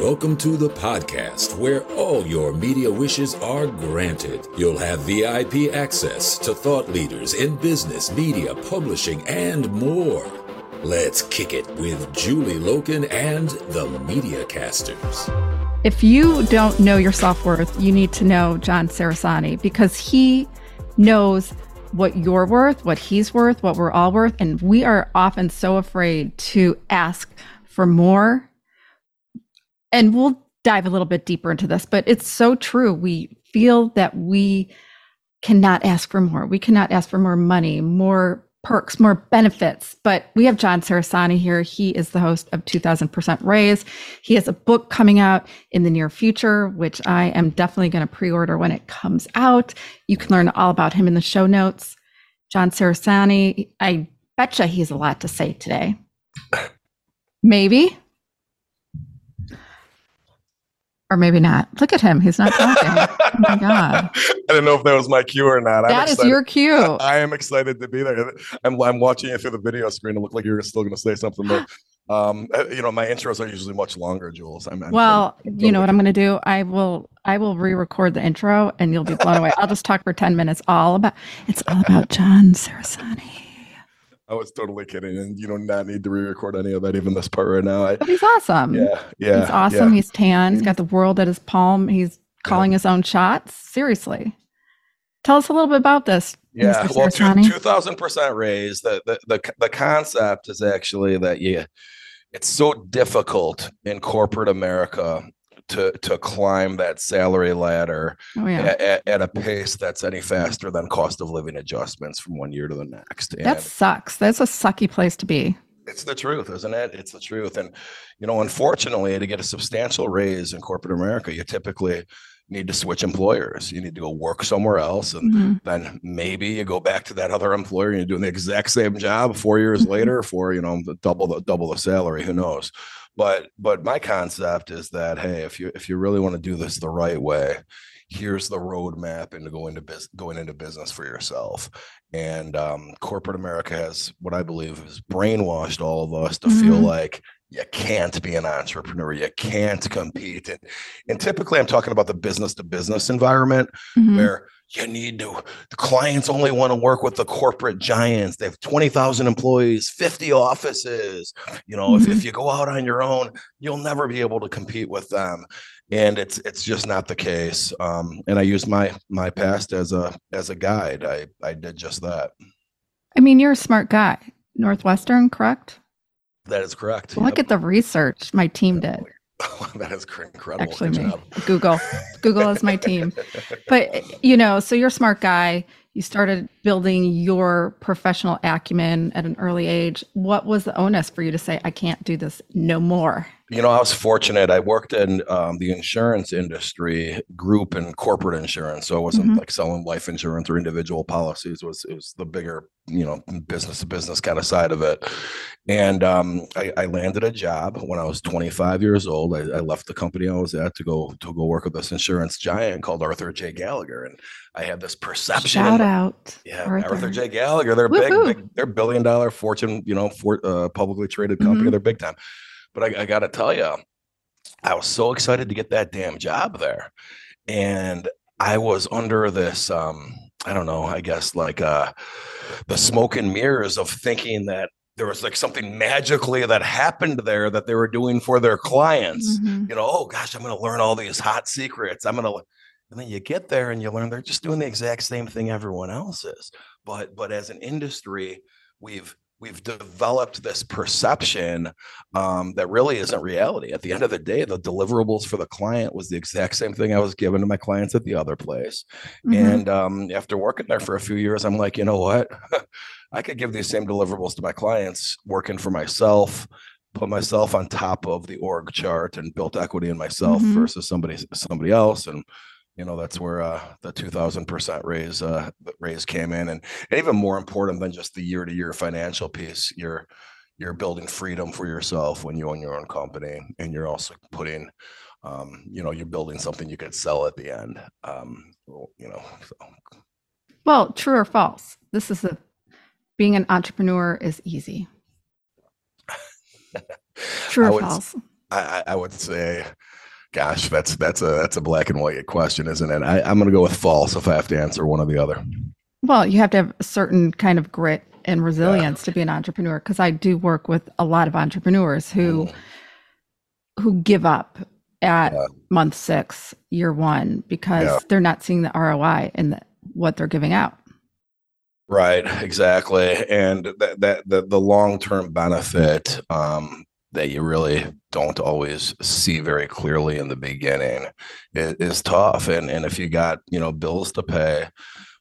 Welcome to the podcast where all your media wishes are granted. You'll have VIP access to thought leaders in business, media, publishing, and more. Let's kick it with Julie Loken and the Media Casters. If you don't know your self worth, you need to know John Cerasani because he knows what you're worth, what he's worth, what we're all worth. And we are often so afraid to ask for more and we'll dive a little bit deeper into this, but it's so true. We feel that we cannot ask for more. We cannot ask for more money, more perks, more benefits. But we have John Cerasani here. He is the host of 2000% Raise. He has a book coming out in the near future, which I am definitely going to pre order when it comes out. You can learn all about him in the show notes. John Cerasani, I betcha he has a lot to say today. Maybe or maybe not. Look at him; he's not talking. oh my god! I didn't know if that was my cue or not. That is your cue. I am excited to be there. I'm, I'm watching it through the video screen. It looked like you're still going to say something, but um, uh, you know, my intros are usually much longer, Jules. I'm, I'm well, I'm, you know what I'm going to do? I will, I will re-record the intro, and you'll be blown away. I'll just talk for ten minutes, all about. It's all about John Cerasani. I was totally kidding, and you do not need to re-record any of that, even this part right now. I, but he's awesome. Yeah, yeah. He's awesome. Yeah. He's tan. He's got the world at his palm. He's calling yeah. his own shots. Seriously, tell us a little bit about this. Yeah, well, two thousand percent raise. The, the the the concept is actually that you, it's so difficult in corporate America to to climb that salary ladder oh, yeah. at, at, a pace that's any faster than cost of living adjustments from one year to the next. And that sucks. That's a sucky place to be. It's the truth, isn't it? It's the truth. And you know, unfortunately, to get a substantial raise in corporate America, you typically need to switch employers. You need to go work somewhere else. And mm-hmm. then maybe you go back to that other employer and you're doing the exact same job four years mm-hmm. later for, you know, double the double the salary. Who knows? But but my concept is that hey if you if you really want to do this the right way here's the roadmap into going to business going into business for yourself and um, corporate america has what i believe has brainwashed all of us to mm-hmm. feel like you can't be an entrepreneur you can't compete and, and typically i'm talking about the business to business environment mm-hmm. where you need to the clients only want to work with the corporate giants. They have 20,000 employees 50 offices. You know mm-hmm. if, if you go out on your own you'll never be able to compete with them. And it's it's just not the case. Um, and i use my my past as a as a guide. I i did just that. I mean you're a smart guy. Northwestern correct? That is correct. Look yep. at the research my team did that is incredible. Actually, Good me. Job. Google. Google is my team. But you know, so you're a smart guy. You started building your professional acumen at an early age. What was the onus for you to say, "I can't do this no more"? You know, I was fortunate. I worked in um, the insurance industry, group and corporate insurance. So I wasn't mm-hmm. like selling life insurance or individual policies. It was it was the bigger, you know, business to business kind of side of it. And um, I, I, landed a job when I was 25 years old. I, I, left the company I was at to go to go work with this insurance giant called Arthur J. Gallagher, and I had this perception. Shout out, yeah, Arthur, Arthur J. Gallagher. They're big, big, they're billion dollar fortune, you know, for uh, publicly traded company. Mm-hmm. They're big time. But I, I got to tell you, I was so excited to get that damn job there. And I was under this, um, I don't know, I guess like uh, the smoke and mirrors of thinking that there was like something magically that happened there that they were doing for their clients. Mm-hmm. You know, oh gosh, I'm going to learn all these hot secrets. I'm going to, and then you get there and you learn they're just doing the exact same thing everyone else is. But but as an industry, we've we've developed this perception um, that really isn't reality. At the end of the day, the deliverables for the client was the exact same thing I was given to my clients at the other place. Mm-hmm. And um, after working there for a few years, I'm like, you know what? I could give these same deliverables to my clients working for myself, put myself on top of the org chart and built equity in myself mm-hmm. versus somebody somebody else and you know that's where uh, the 2000% raise uh, raise came in. And, and even more important than just the year to year financial piece you're you're building freedom for yourself when you own your own company and you're also putting um, you know you're building something you could sell at the end um, you know so. well true or false this is a being an entrepreneur is easy. True or false? I, I would say, gosh, that's that's a that's a black and white question, isn't it? I, I'm going to go with false if I have to answer one or the other. Well, you have to have a certain kind of grit and resilience yeah. to be an entrepreneur because I do work with a lot of entrepreneurs who mm. who give up at yeah. month six, year one, because yeah. they're not seeing the ROI in the, what they're giving out. Right, exactly, and that that the, the long term benefit um, that you really don't always see very clearly in the beginning is, is tough, and and if you got you know bills to pay,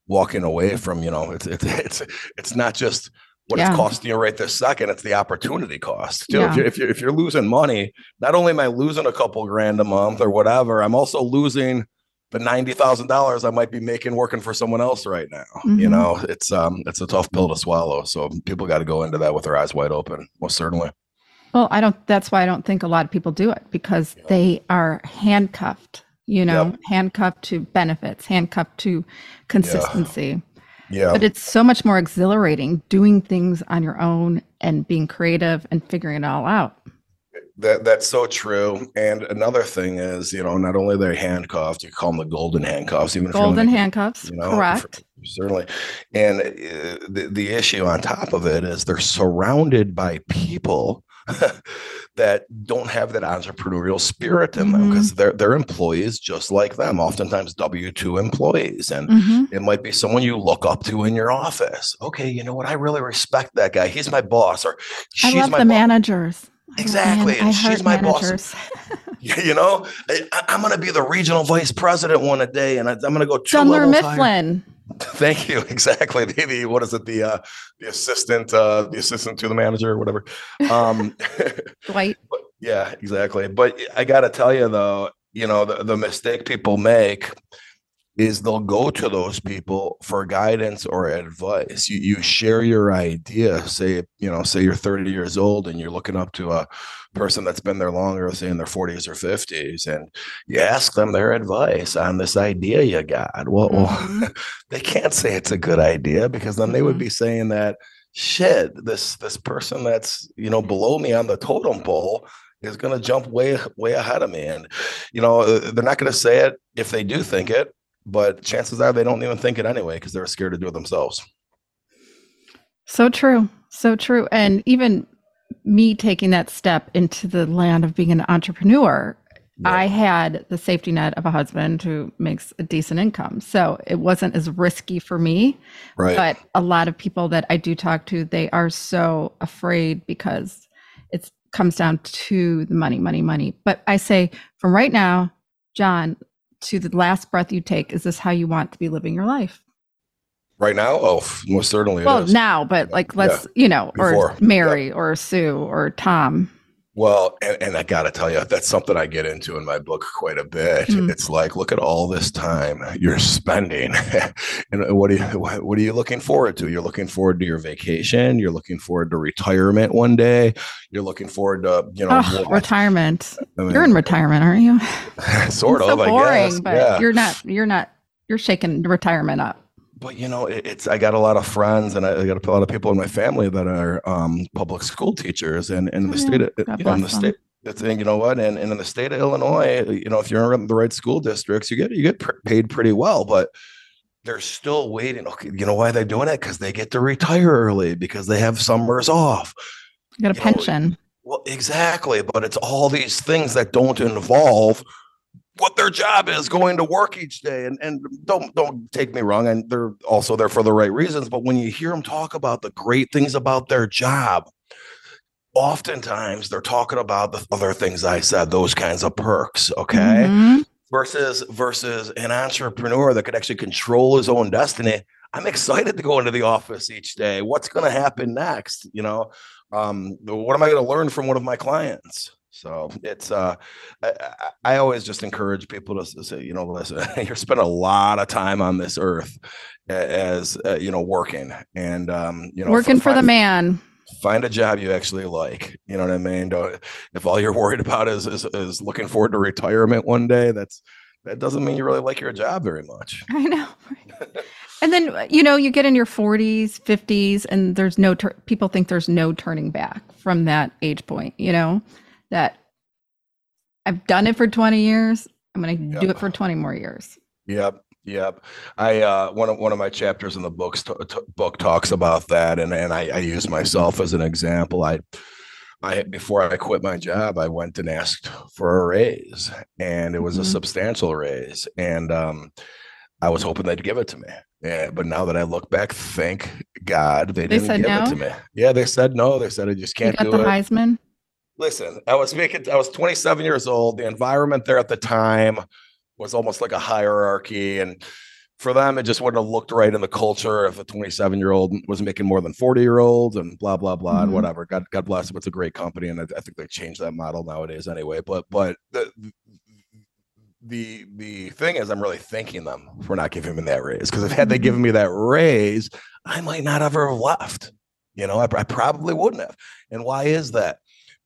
walking away from you know it's it's it's it's not just what yeah. it's costing you right this second. It's the opportunity cost. Too. Yeah. If, you're, if, you're, if you're losing money, not only am I losing a couple grand a month or whatever, I'm also losing the ninety thousand dollars I might be making working for someone else right now. Mm-hmm. You know, it's um it's a tough pill to swallow. So people got to go into that with their eyes wide open, most certainly. Well, I don't. That's why I don't think a lot of people do it because yeah. they are handcuffed. You know, yep. handcuffed to benefits, handcuffed to consistency. Yeah. But it's so much more exhilarating doing things on your own and being creative and figuring it all out. That that's so true. And another thing is, you know, not only they're handcuffed, you call them the golden handcuffs, even golden handcuffs. You know, correct. certainly. And uh, the the issue on top of it is they're surrounded by people that don't have that entrepreneurial spirit in them because mm-hmm. they're they're employees just like them, oftentimes W two employees, and mm-hmm. it might be someone you look up to in your office. Okay, you know what? I really respect that guy. He's my boss, or she's I love my the boss. managers. Exactly, Man, she's my managers. boss. you know, I, am going to be the regional vice president one a day, and I, am going to go two Dunder Mifflin. Higher. Thank you. Exactly. The, the, what is it? The uh, the assistant, uh, the assistant to the manager, or whatever. Um, Dwight. yeah, exactly. But I got to tell you though, you know, the, the mistake people make is they'll go to those people for guidance or advice. You you share your idea. Say you know, say you're 30 years old and you're looking up to a person that's been there longer, say in their 40s or 50s, and you ask them their advice on this idea you got. Well, mm-hmm. well they can't say it's a good idea because then they would mm-hmm. be saying that shit. This this person that's you know below me on the totem pole is going to jump way way ahead of me and you know uh, they're not going to say it if they do think it but chances are they don't even think it anyway because they're scared to do it themselves. So true. So true. And even me taking that step into the land of being an entrepreneur, yeah. I had the safety net of a husband who makes a decent income. So it wasn't as risky for me. Right. But a lot of people that I do talk to, they are so afraid because it comes down to the money, money, money. But I say from right now, John, to the last breath you take, is this how you want to be living your life? Right now? Oh, most certainly. Well, now, but like, let's, yeah. you know, Before. or Mary yeah. or Sue or Tom. Well, and, and I got to tell you, that's something I get into in my book quite a bit. Mm. It's like, look at all this time you're spending, and what are you what are you looking forward to? You're looking forward to your vacation. You're looking forward to retirement one day. You're looking forward to you know oh, retirement. I mean, you're in retirement, aren't you? sort of. So boring, but yeah. you're not. You're not. You're shaking retirement up but you know it, it's i got a lot of friends and I, I, got a lot of people in my family that are um, public school teachers and, and in the oh, state of you know, in the state. that's you know what? And, and in the state of illinois you know if you're in the right school districts you get you get pr- paid pretty well but they're still waiting. Okay you know why they're doing it? Because they get to retire early because they have summers off. You got a you pension. know, well exactly but it's all these things that don't involve what their job is going to work each day. And and don't don't take me wrong. And they're also there for the right reasons. But when you hear them talk about the great things about their job oftentimes they're talking about the other things i said those kinds of perks okay? Mm-hmm. versus versus an entrepreneur that could actually control his own destiny. I'm excited to go into the office each day. What's going to happen next? You know um, what am i going to learn from one of my clients so it's uh, I, I, always just encourage people to say, you know, listen, you're spending a lot of time on this earth as uh, you know working and um, you know working for the man. Find a job you actually like. You know what I mean? Don't, if all you're worried about is, is is looking forward to retirement one day, that's that doesn't mean you really like your job very much. I know. and then you know you get in your 40s 50s and there's no tur- people think there's no turning back from that age point you know that I've done it for 20 years. I'm going to yep. do it for 20 more years. Yep. Yep. I uh one of one of my chapters in the books t- t- book talks about that and and I, I use myself as an example. I I before I quit my job, I went and asked for a raise and it was mm-hmm. a substantial raise and um I was hoping they'd give it to me. Yeah, but now that I look back, thank God they, they didn't give no? it to me. Yeah, they said no. They said I just can't you got do the it. Heisman. Listen, I was making. I was 27 years old. The environment there at the time was almost like a hierarchy, and for them, it just wouldn't have looked right in the culture if a 27 year old was making more than 40 year olds and blah blah blah mm-hmm. and whatever. God God bless them. It's a great company, and I, I think they changed that model nowadays anyway. But but the the the thing is, I'm really thanking them for not giving me that raise because if had they mm-hmm. given me that raise, I might not ever have left. You know, I, I probably wouldn't have. And why is that?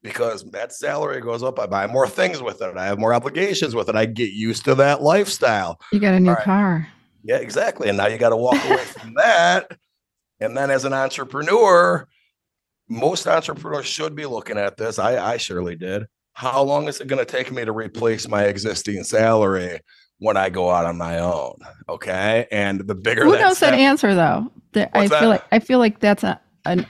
Because that salary goes up, I buy more things with it. I have more obligations with it. I get used to that lifestyle. You got a new right. car. Yeah, exactly. And now you got to walk away from that. And then as an entrepreneur, most entrepreneurs should be looking at this. I, I surely did how long is it going to take me to replace my existing salary when I go out on my own? Okay, and the bigger who knows that answer though. That I feel like I feel like that's a, an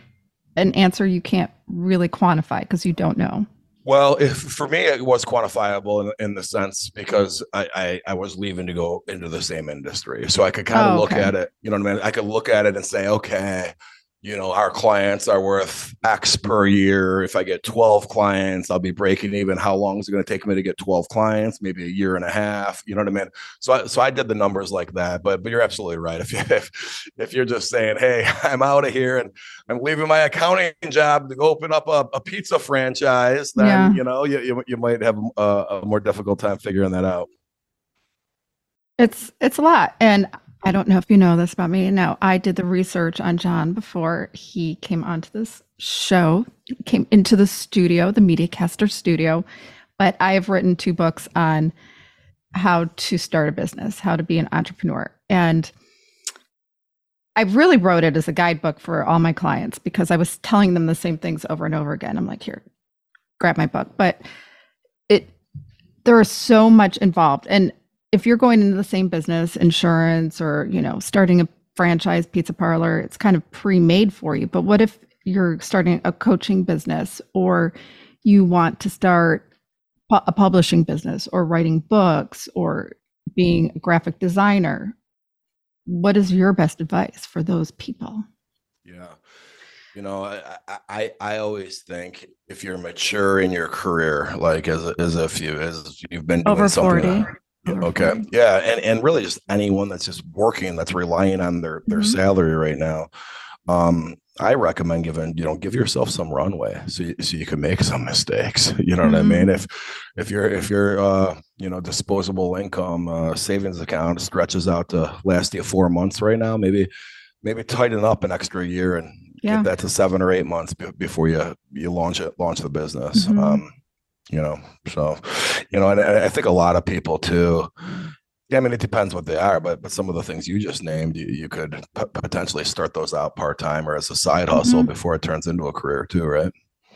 an answer you can't really quantify because you don't know. Well, if for me it was quantifiable in, in the sense because I, I, I was leaving to go into the same industry, so I could kind of oh, look okay. at it. You know what I mean? I could look at it and say, okay, you know, our clients are worth X per year. If I get 12 clients, I'll be breaking even. How long is it going to take me to get 12 clients? Maybe a year and a half. You know what I mean? So, I, so I did the numbers like that. But, but you're absolutely right. If you, if, if you're just saying, "Hey, I'm out of here and I'm leaving my accounting job to open up a, a pizza franchise," then yeah. you know you, you, you might have a, a more difficult time figuring that out. It's it's a lot, and I don't know if you know this about me. Now, I did the research on John before he came onto this show, came into the studio, the MediaCaster studio. But I have written two books on how to start a business, how to be an entrepreneur. And I really wrote it as a guidebook for all my clients because I was telling them the same things over and over again. I'm like, here, grab my book. But it there is so much involved. And if you're going into the same business, insurance or, you know, starting a franchise pizza parlor, it's kind of pre-made for you. But what if you're starting a coaching business or you want to start a publishing business or writing books or being a graphic designer? What is your best advice for those people? Yeah. You know, I, I I always think if you're mature in your career, like as as if you as you've been doing over something 40. Okay. Yeah. And, and really just anyone that's just working, that's relying on their, their mm-hmm. salary right now. Um, I recommend giving, you know, give yourself some runway so you, so you can make some mistakes. You know mm-hmm. what I mean? Mm-hmm. If, if you're, if your, uh, you know, disposable income, uh, savings account stretches out to last you four months right now, maybe, maybe tighten up an extra year and yeah. get that to seven or eight months b- before you, you launch it, launch the business. Mm-hmm. Um, you know so you know and i think a lot of people too yeah, I mean, it depends what they are, but but some of the things you just named, you, you could p- potentially start those out part time or as a side hustle mm-hmm. before it turns into a career too, right?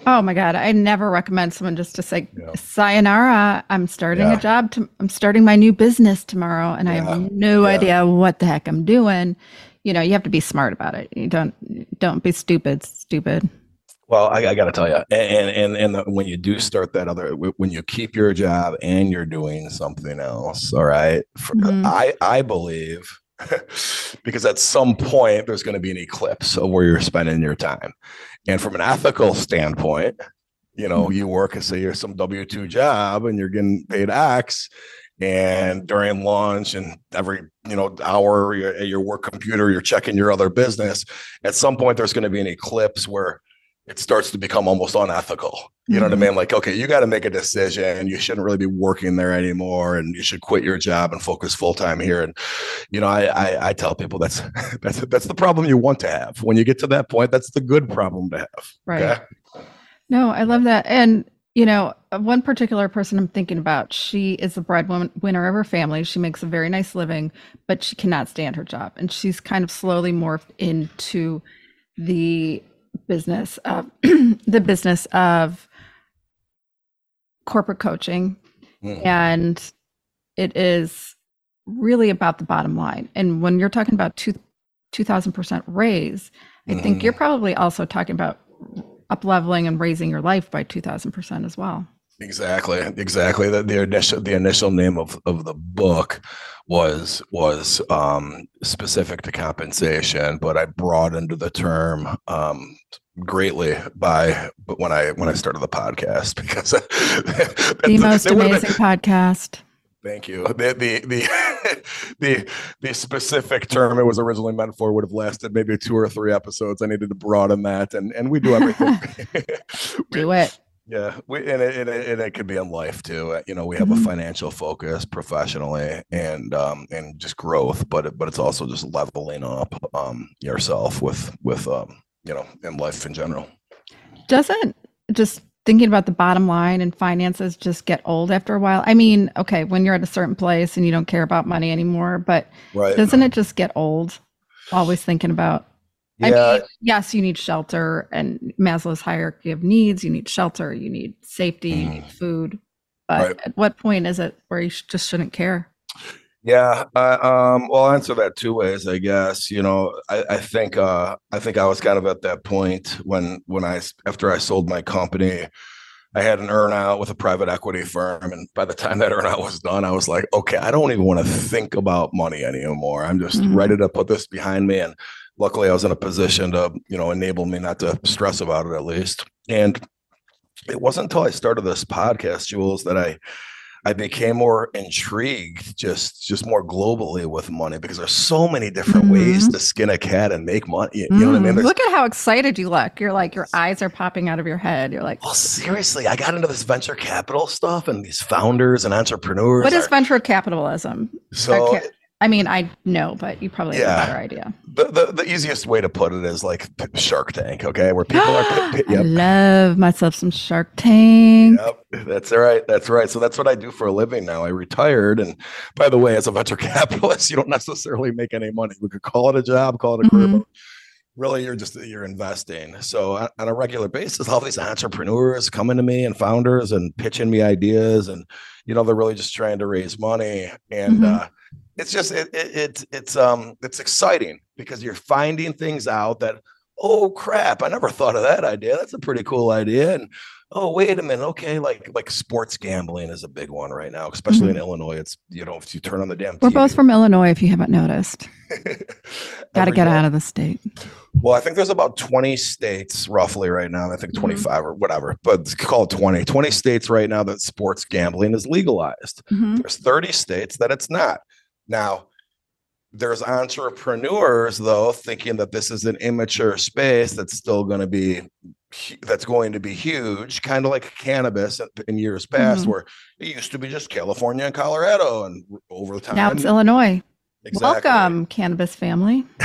Oh my God, I never recommend someone just to say, yeah. "Sayonara, I'm starting yeah. a job. To, I'm starting my new business tomorrow, and yeah. I have no idea what the heck I'm doing." You know, you have to be smart about it. You don't don't be stupid. Stupid. Well, I, I got to tell you, and and and the, when you do start that other, when you keep your job and you're doing something else, all right. For, mm-hmm. I I believe because at some point there's going to be an eclipse of where you're spending your time, and from an ethical standpoint, you know, you work and say you're some W two job and you're getting paid X, and during lunch and every you know hour at your work computer you're checking your other business at some point there's going to be an eclipse where it starts to become almost unethical. You know mm-hmm. what I mm-hmm. mean? Like, okay, you got to make a decision. You shouldn't really be working there anymore, and you should quit your job and focus full time here. And you know, I, I, I tell people that's that's that's the problem you want to have. When you get to that point, that's the good problem to have. Right. Okay? No, I love that. And you know, one particular person I'm thinking about, she is the breadwinner of her family. She makes a very nice living, but she cannot stand her job, and she's kind of slowly morphed into the business of the business of corporate coaching mm. and it is really about the bottom line. And when you're talking about two two thousand percent raise, I mm. think you're mm-hmm. probably also talking about up leveling and raising your life by two thousand percent as well. Exactly, exactly. The, the initial the initial name of, of the book was was um, specific to compensation, but I broadened the term um, greatly by but when I when I started the podcast because the most amazing podcast. Thank you. The the the the the specific term it was originally meant for would have lasted maybe two or three episodes. I needed to broaden that, and and we do everything. do it. Yeah, we, and, it, and, it, and it could be in life too. Uh, you know, we have mm-hmm. a financial focus professionally and um and just growth, but it, but it's also just leveling up um yourself with with um you know in life in general. Doesn't just thinking about the bottom line and finances just get old after a while? I mean, okay, when you're at a certain place and you don't care about money anymore, but right. doesn't it just get old? Always thinking about yeah. I mean, yes, you need shelter and Maslow's hierarchy of needs. You need shelter, you need safety, you need mm. food. But right. at what point is it where you just shouldn't care? Yeah, uh, um, well, I'll answer that two ways, I guess. You know, I, I think uh, I think I was kind of at that point when when I after I sold my company, I had an earnout with a private equity firm, and by the time that earnout was done, I was like, okay, I don't even want to think about money anymore. I'm just mm-hmm. ready to put this behind me, and luckily I was in a position to, you know, enable me not to stress about it at least. And it wasn't until I started this podcast, Jules, that I I became more intrigued just just more globally with money because there's so many different mm-hmm. ways to skin a cat and make money. You, mm. know what I mean? Mm. There's, look at how excited you look. You're like your eyes are popping out of your head. You're like, well, seriously, I got into this venture capital stuff and these founders and entrepreneurs. What is are, venture capitalism? So I mean, I know, but you probably yeah. have a better idea. The, the, the easiest way to put it is like Shark Tank, okay, where people are. Yep. I love myself some Shark Tank. Yep, that's right. That's right. So that's what I do for a living now. I retired, and by the way, as a venture capitalist, you don't necessarily make any money. We could call it a job, call it a career. Mm-hmm. Really, you're just you're investing. So on a regular basis, all these entrepreneurs coming to me and founders and pitching me ideas, and you know they're really just trying to raise money and. Mm-hmm. uh it's just it, it, it, it's um it's exciting because you're finding things out that oh crap i never thought of that idea that's a pretty cool idea and oh wait a minute okay like like sports gambling is a big one right now especially mm-hmm. in illinois it's you know if you turn on the damn we're TV, both from illinois if you haven't noticed got to get day. out of the state well i think there's about 20 states roughly right now i think mm-hmm. 25 mm-hmm. or whatever but call it 20 20 states right now that sports gambling is legalized mm-hmm. there's 30 states that it's not now, there's entrepreneurs though thinking that this is an immature space that's still going to be that's going to be huge kind of like cannabis in years past mm-hmm. where it used to be just california and colorado and over the time now it's illinois exactly. welcome cannabis family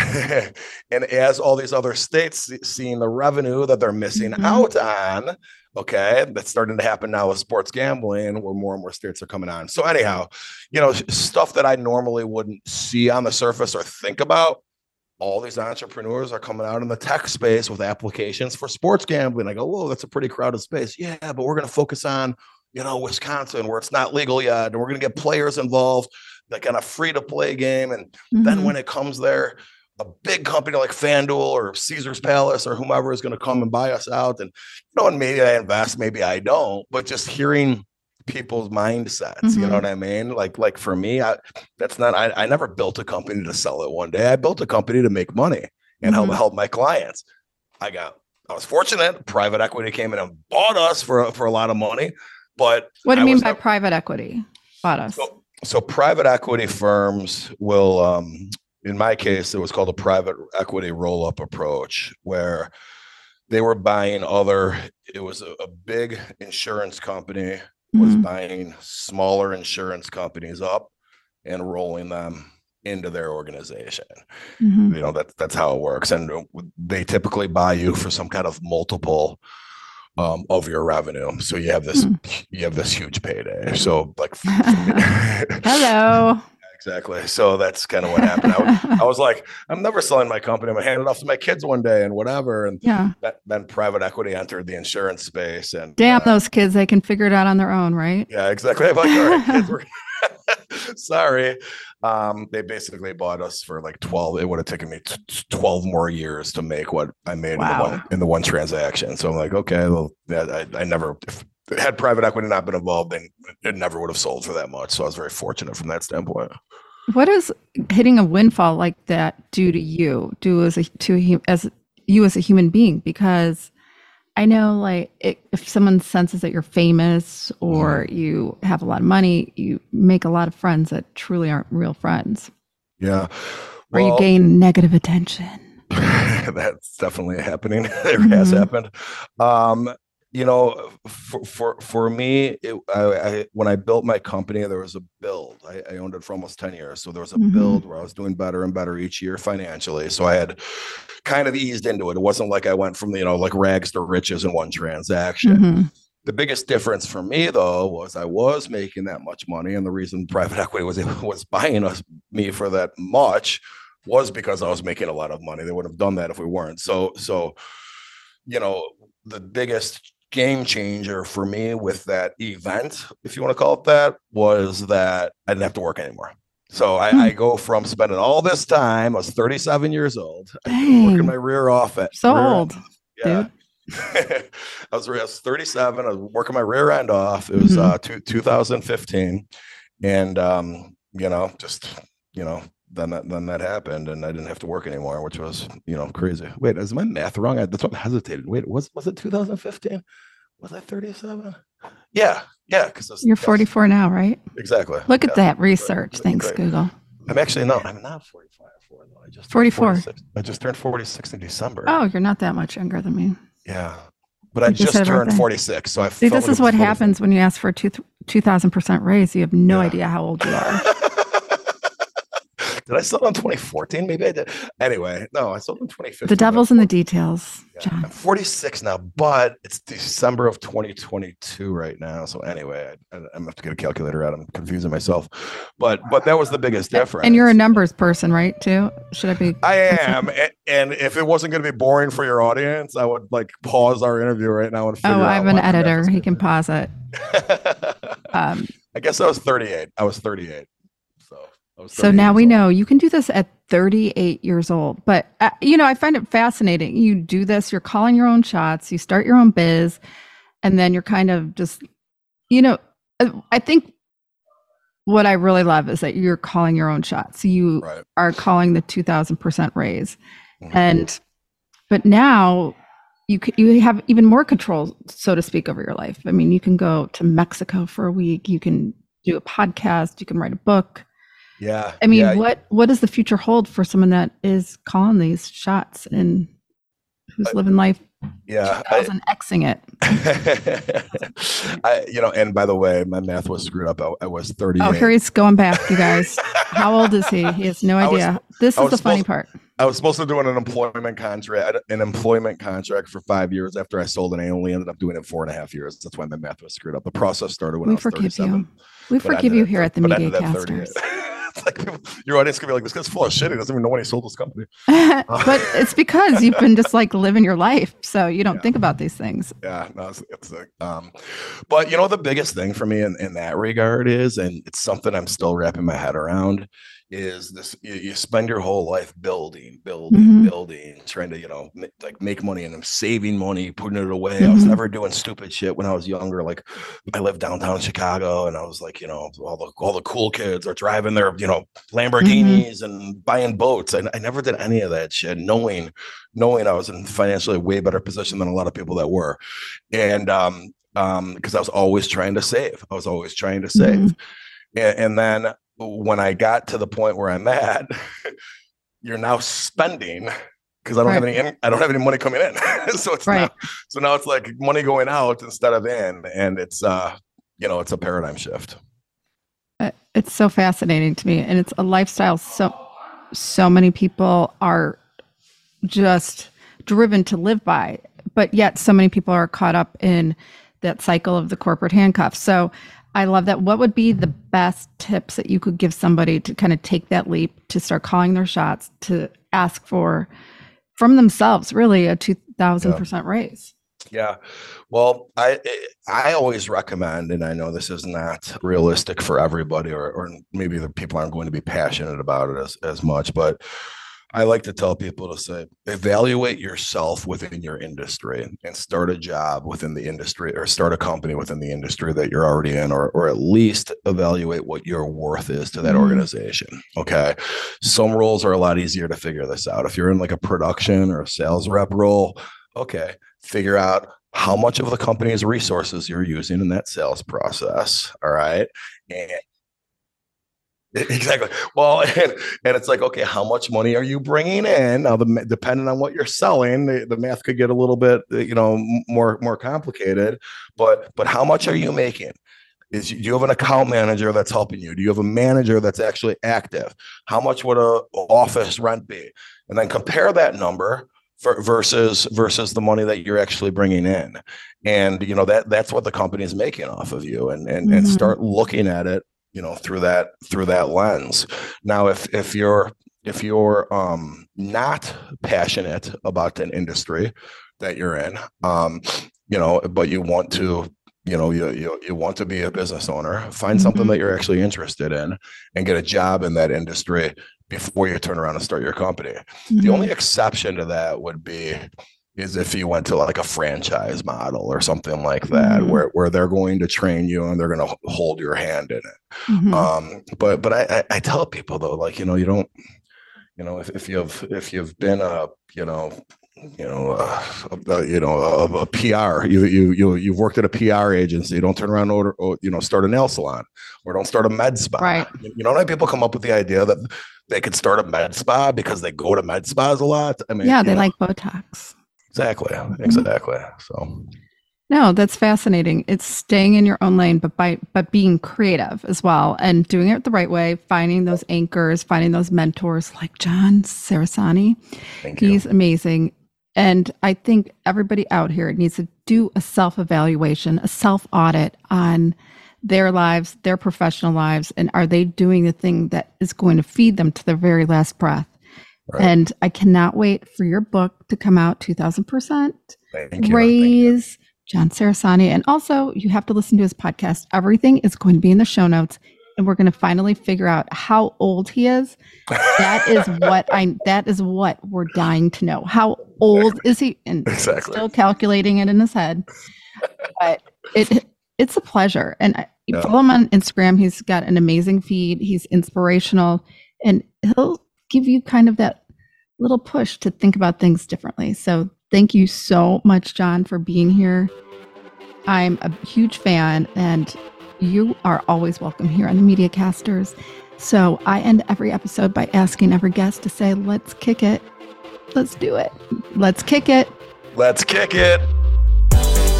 and as all these other states seeing the revenue that they're missing mm-hmm. out on Okay, that's starting to happen now with sports gambling, where more and more states are coming on. So anyhow, you know, stuff that I normally wouldn't see on the surface or think about. All these entrepreneurs are coming out in the tech space with applications for sports gambling. I go, whoa, that's a pretty crowded space. Yeah, but we're going to focus on, you know, Wisconsin where it's not legal yet, and we're going to get players involved, that kind of free to play game. And mm-hmm. then when it comes there, a big company like FanDuel or Caesar's Palace or whomever is going to come and buy us out. And you know, and maybe I invest, maybe I don't, but just hearing people's mindsets, mm-hmm. you know mm-hmm. what I mean? Like, like for me, I that's not I, I never built a company to sell it one day. I built a company to make money and mm-hmm. help help my clients. I got I was fortunate. Private equity came in and bought us for for a lot of money. But what do you mean by never, private equity? Bought us. So, so private equity firms will um, in my case, it was called a private equity roll up approach, where they were buying other, it was a, a big insurance company was mm-hmm. buying smaller insurance companies up and rolling them into their organization. Mm-hmm. You know, that that's how it works. And they typically buy you for some kind of multiple um, of your revenue. So you have this mm. you have this huge payday. So like Hello. Exactly. So that's kind of what happened. I, I, was like, I'm never selling my company. I'm gonna hand it off to my kids one day and whatever. And yeah, that, then private equity entered the insurance space. And damn uh, those kids, they can figure it out on their own, right? Yeah, exactly. I'm like, all right, kids, we're sorry. Um, they basically bought us for like 12. It would have taken me t- 12 more years to make what I made wow. in, the one, in the one transaction. So I'm like, okay, well, I, I never had private equity not been involved, then it never would have sold for that much. So I was very fortunate from that standpoint. What does hitting a windfall like that do to you? Do as a to as you as a human being? Because I know, like, it, if someone senses that you're famous or mm. you have a lot of money, you make a lot of friends that truly aren't real friends. Yeah. Well, or you gain negative attention. that's definitely happening. it mm-hmm. has happened. Um, you know, for for for me, it, I, I, when I built my company, there was a build. I, I, owned it for almost ten years, so there was a mm-hmm. build where I was doing better and better each year financially. So I had kind of eased into it. It wasn't like I went from you know like rags to riches in one transaction. Mm-hmm. The biggest difference for me though was I was making that much money, and the reason private equity was was buying us me for that much was because I was making a lot of money. They would have done that if we weren't. So so you know the biggest game changer for me with that event, if you want to call it that, was that I didn't have to work anymore. So I, I, hmm. go from spending all this time. I was 37 years old, working my rear off at so rear old, yeah. I was, I was 37. I was working my rear end off. It was mm-hmm. uh, two, 2015, and um, you know, just you know, then that then that happened, and I didn't have to work anymore, which was you know crazy. Wait, is my math wrong? I, that's what I hesitated. Wait, was was it 2015? Was I 37? Yeah, yeah. Because you're 44 now, right? Exactly. Look yeah. at that research. Thanks, Google. I'm actually no, I'm not 45. I just 44. I just turned 46 in December. Oh, you're not that much younger than me. Yeah, but I, just, just turned 46, so I see. This like is what happens when you ask for a 2,000 percent raise. You have no yeah. idea how old you are. Did I sell it in 2014? Maybe I did. Anyway, no, I sold it in 2015. The devil's in the details. Yeah, John. I'm 46 now, but it's December of 2022 right now. So anyway, I, am gonna have to get a calculator out. I'm confusing myself, but but that was the biggest difference. And you're a numbers person, right? Too? Should I be? I am. and if it wasn't going to be boring for your audience, I would like pause our interview right now and. Figure out. oh, I have an editor. He can pause it. um, I guess I was 38. I was 38. So now we old. know you can do this at 38 years old. But, uh, you know, I find it fascinating. You do this, you're calling your own shots, you start your own biz, and then you're kind of just, you know, uh, I think what I really love is that you're calling your own shots. You right. are calling the 2000% raise. Mm-hmm. And, but now you can, you have even more control, so to speak, over your life. I mean, you can go to Mexico for a week, you can do a podcast, you can write a book yeah. I mean, yeah. what what does the future hold for someone that is calling these shots and who's uh, living life? Yeah, I Xing it. I, you know, and by the way, my math was screwed up. I, I was 30. Oh, here he's going back, you guys. How old is he? He has no idea. Was, this is the funny part. I was supposed to do an employment contract, an employment contract for five years after I sold, and I only ended up doing it four and a half years. That's why my math was screwed up. The process started when we I was forgive 37. You. We forgive you here at the Media Casters. like people, your audience could be like, this guy's full of shit. He doesn't even know when he sold this company. but it's because you've been just like living your life, so you don't yeah. think about these things. Yeah, no, it's, it's um, but you know the biggest thing for me in, in that regard is, and it's something I'm still wrapping my head around, is this you, you, spend your whole life building building mm-hmm. building trying to you know make, like make money and i'm saving money putting it away mm-hmm. i was mm-hmm. never doing stupid shit when i was younger like i lived downtown chicago and i was like you know all the all the cool kids are driving their you know lamborghinis mm-hmm. and buying boats and I never did any of that shit knowing knowing i was in financially way better position than a lot of people that were and um um because i was always trying to save i was always trying to save mm-hmm. and, and then when I got to the point where I'm at, you're now spending because I don't right. have any I don't have any money coming in. so it's right. now, so now it's like money going out instead of in, and it's uh you know it's a paradigm shift. Uh, it's so fascinating to me, and it's a lifestyle. So so many people are just driven to live by, but yet so many people are caught up in that cycle of the corporate handcuffs. So I love that. What would be the best tips that you could give somebody to kind of take that leap to start calling their shots to ask for from themselves really a 2000% yeah. raise? Yeah. Well, I I always recommend, and I know this is not realistic for everybody, or, or maybe the people aren't going to be passionate about it as, as much, but I like to tell people to say, evaluate yourself within your industry and start a job within the industry or start a company within the industry that you're already in, or, or at least evaluate what your worth is to that mm-hmm. organization. Okay. Some roles are a lot easier to figure this out. If you're in like a production or a sales rep role, okay, figure out how much of the company's resources you're using in that sales process. All right. And Exactly. Well, and, and it's like, okay, how much money are you bringing in? Now, the depending on what you're selling, the, the math could get a little bit, you know, more more complicated. But but how much are you making? Is do you have an account manager that's helping you? Do you have a manager that's actually active? How much would a office rent be? And then compare that number for, versus versus the money that you're actually bringing in and you know that that's what the company is making off of you and and, mm-hmm. and start looking at it you know through that through that lens now if if you're if you're um not passionate about an industry that you're in um you know but you want to you know you, you, you want to be a business owner find mm-hmm. something that you're actually interested in and get a job in that industry before you turn around and start your company mm-hmm. the only exception to that would be is if you went to like a franchise model or something like that mm-hmm. where, where they're going to train you and they're going to hold your hand in it mm-hmm. um, but but I, I tell people though like you know you don't you know if, if you've if you've been a you know you know, uh, you know, a, a, PR. You you you you've worked at a PR agency. Don't turn around and order, or, you know, start a nail salon, or don't start a med spa. Right. You know, how people come up with the idea that they could start a med spa because they go to med spas a lot. I mean, yeah, they know, like Botox. Exactly. Mm-hmm. Exactly. So no, that's fascinating. It's staying in your own lane, but by but being creative as well and doing it the right way, finding those anchors, finding those mentors like John Cerasani. He's amazing. And I think everybody out here needs to do a self evaluation, a self audit on their lives, their professional lives, and are they doing the thing that is going to feed them to their very last breath? Right. And I cannot wait for your book to come out 2000%. Thank you. Raise John Cerasani. And also, you have to listen to his podcast. Everything is going to be in the show notes. And we're going to finally figure out how old he is. That is what I. That is what we're dying to know. How old is he? And exactly. still calculating it in his head. But it it's a pleasure. And I, follow him on Instagram. He's got an amazing feed. He's inspirational, and he'll give you kind of that little push to think about things differently. So thank you so much, John, for being here. I'm a huge fan, and you are always welcome here on the Media Casters. So I end every episode by asking every guest to say, let's kick it. Let's do it. Let's kick it. Let's kick it.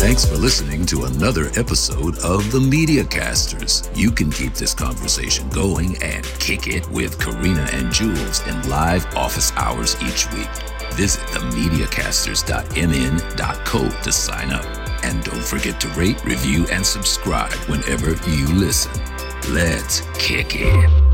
Thanks for listening to another episode of The Media Casters. You can keep this conversation going and kick it with Karina and Jules in live office hours each week. Visit themediacasters.mn.co to sign up. And don't forget to rate, review, and subscribe whenever you listen. Let's kick it.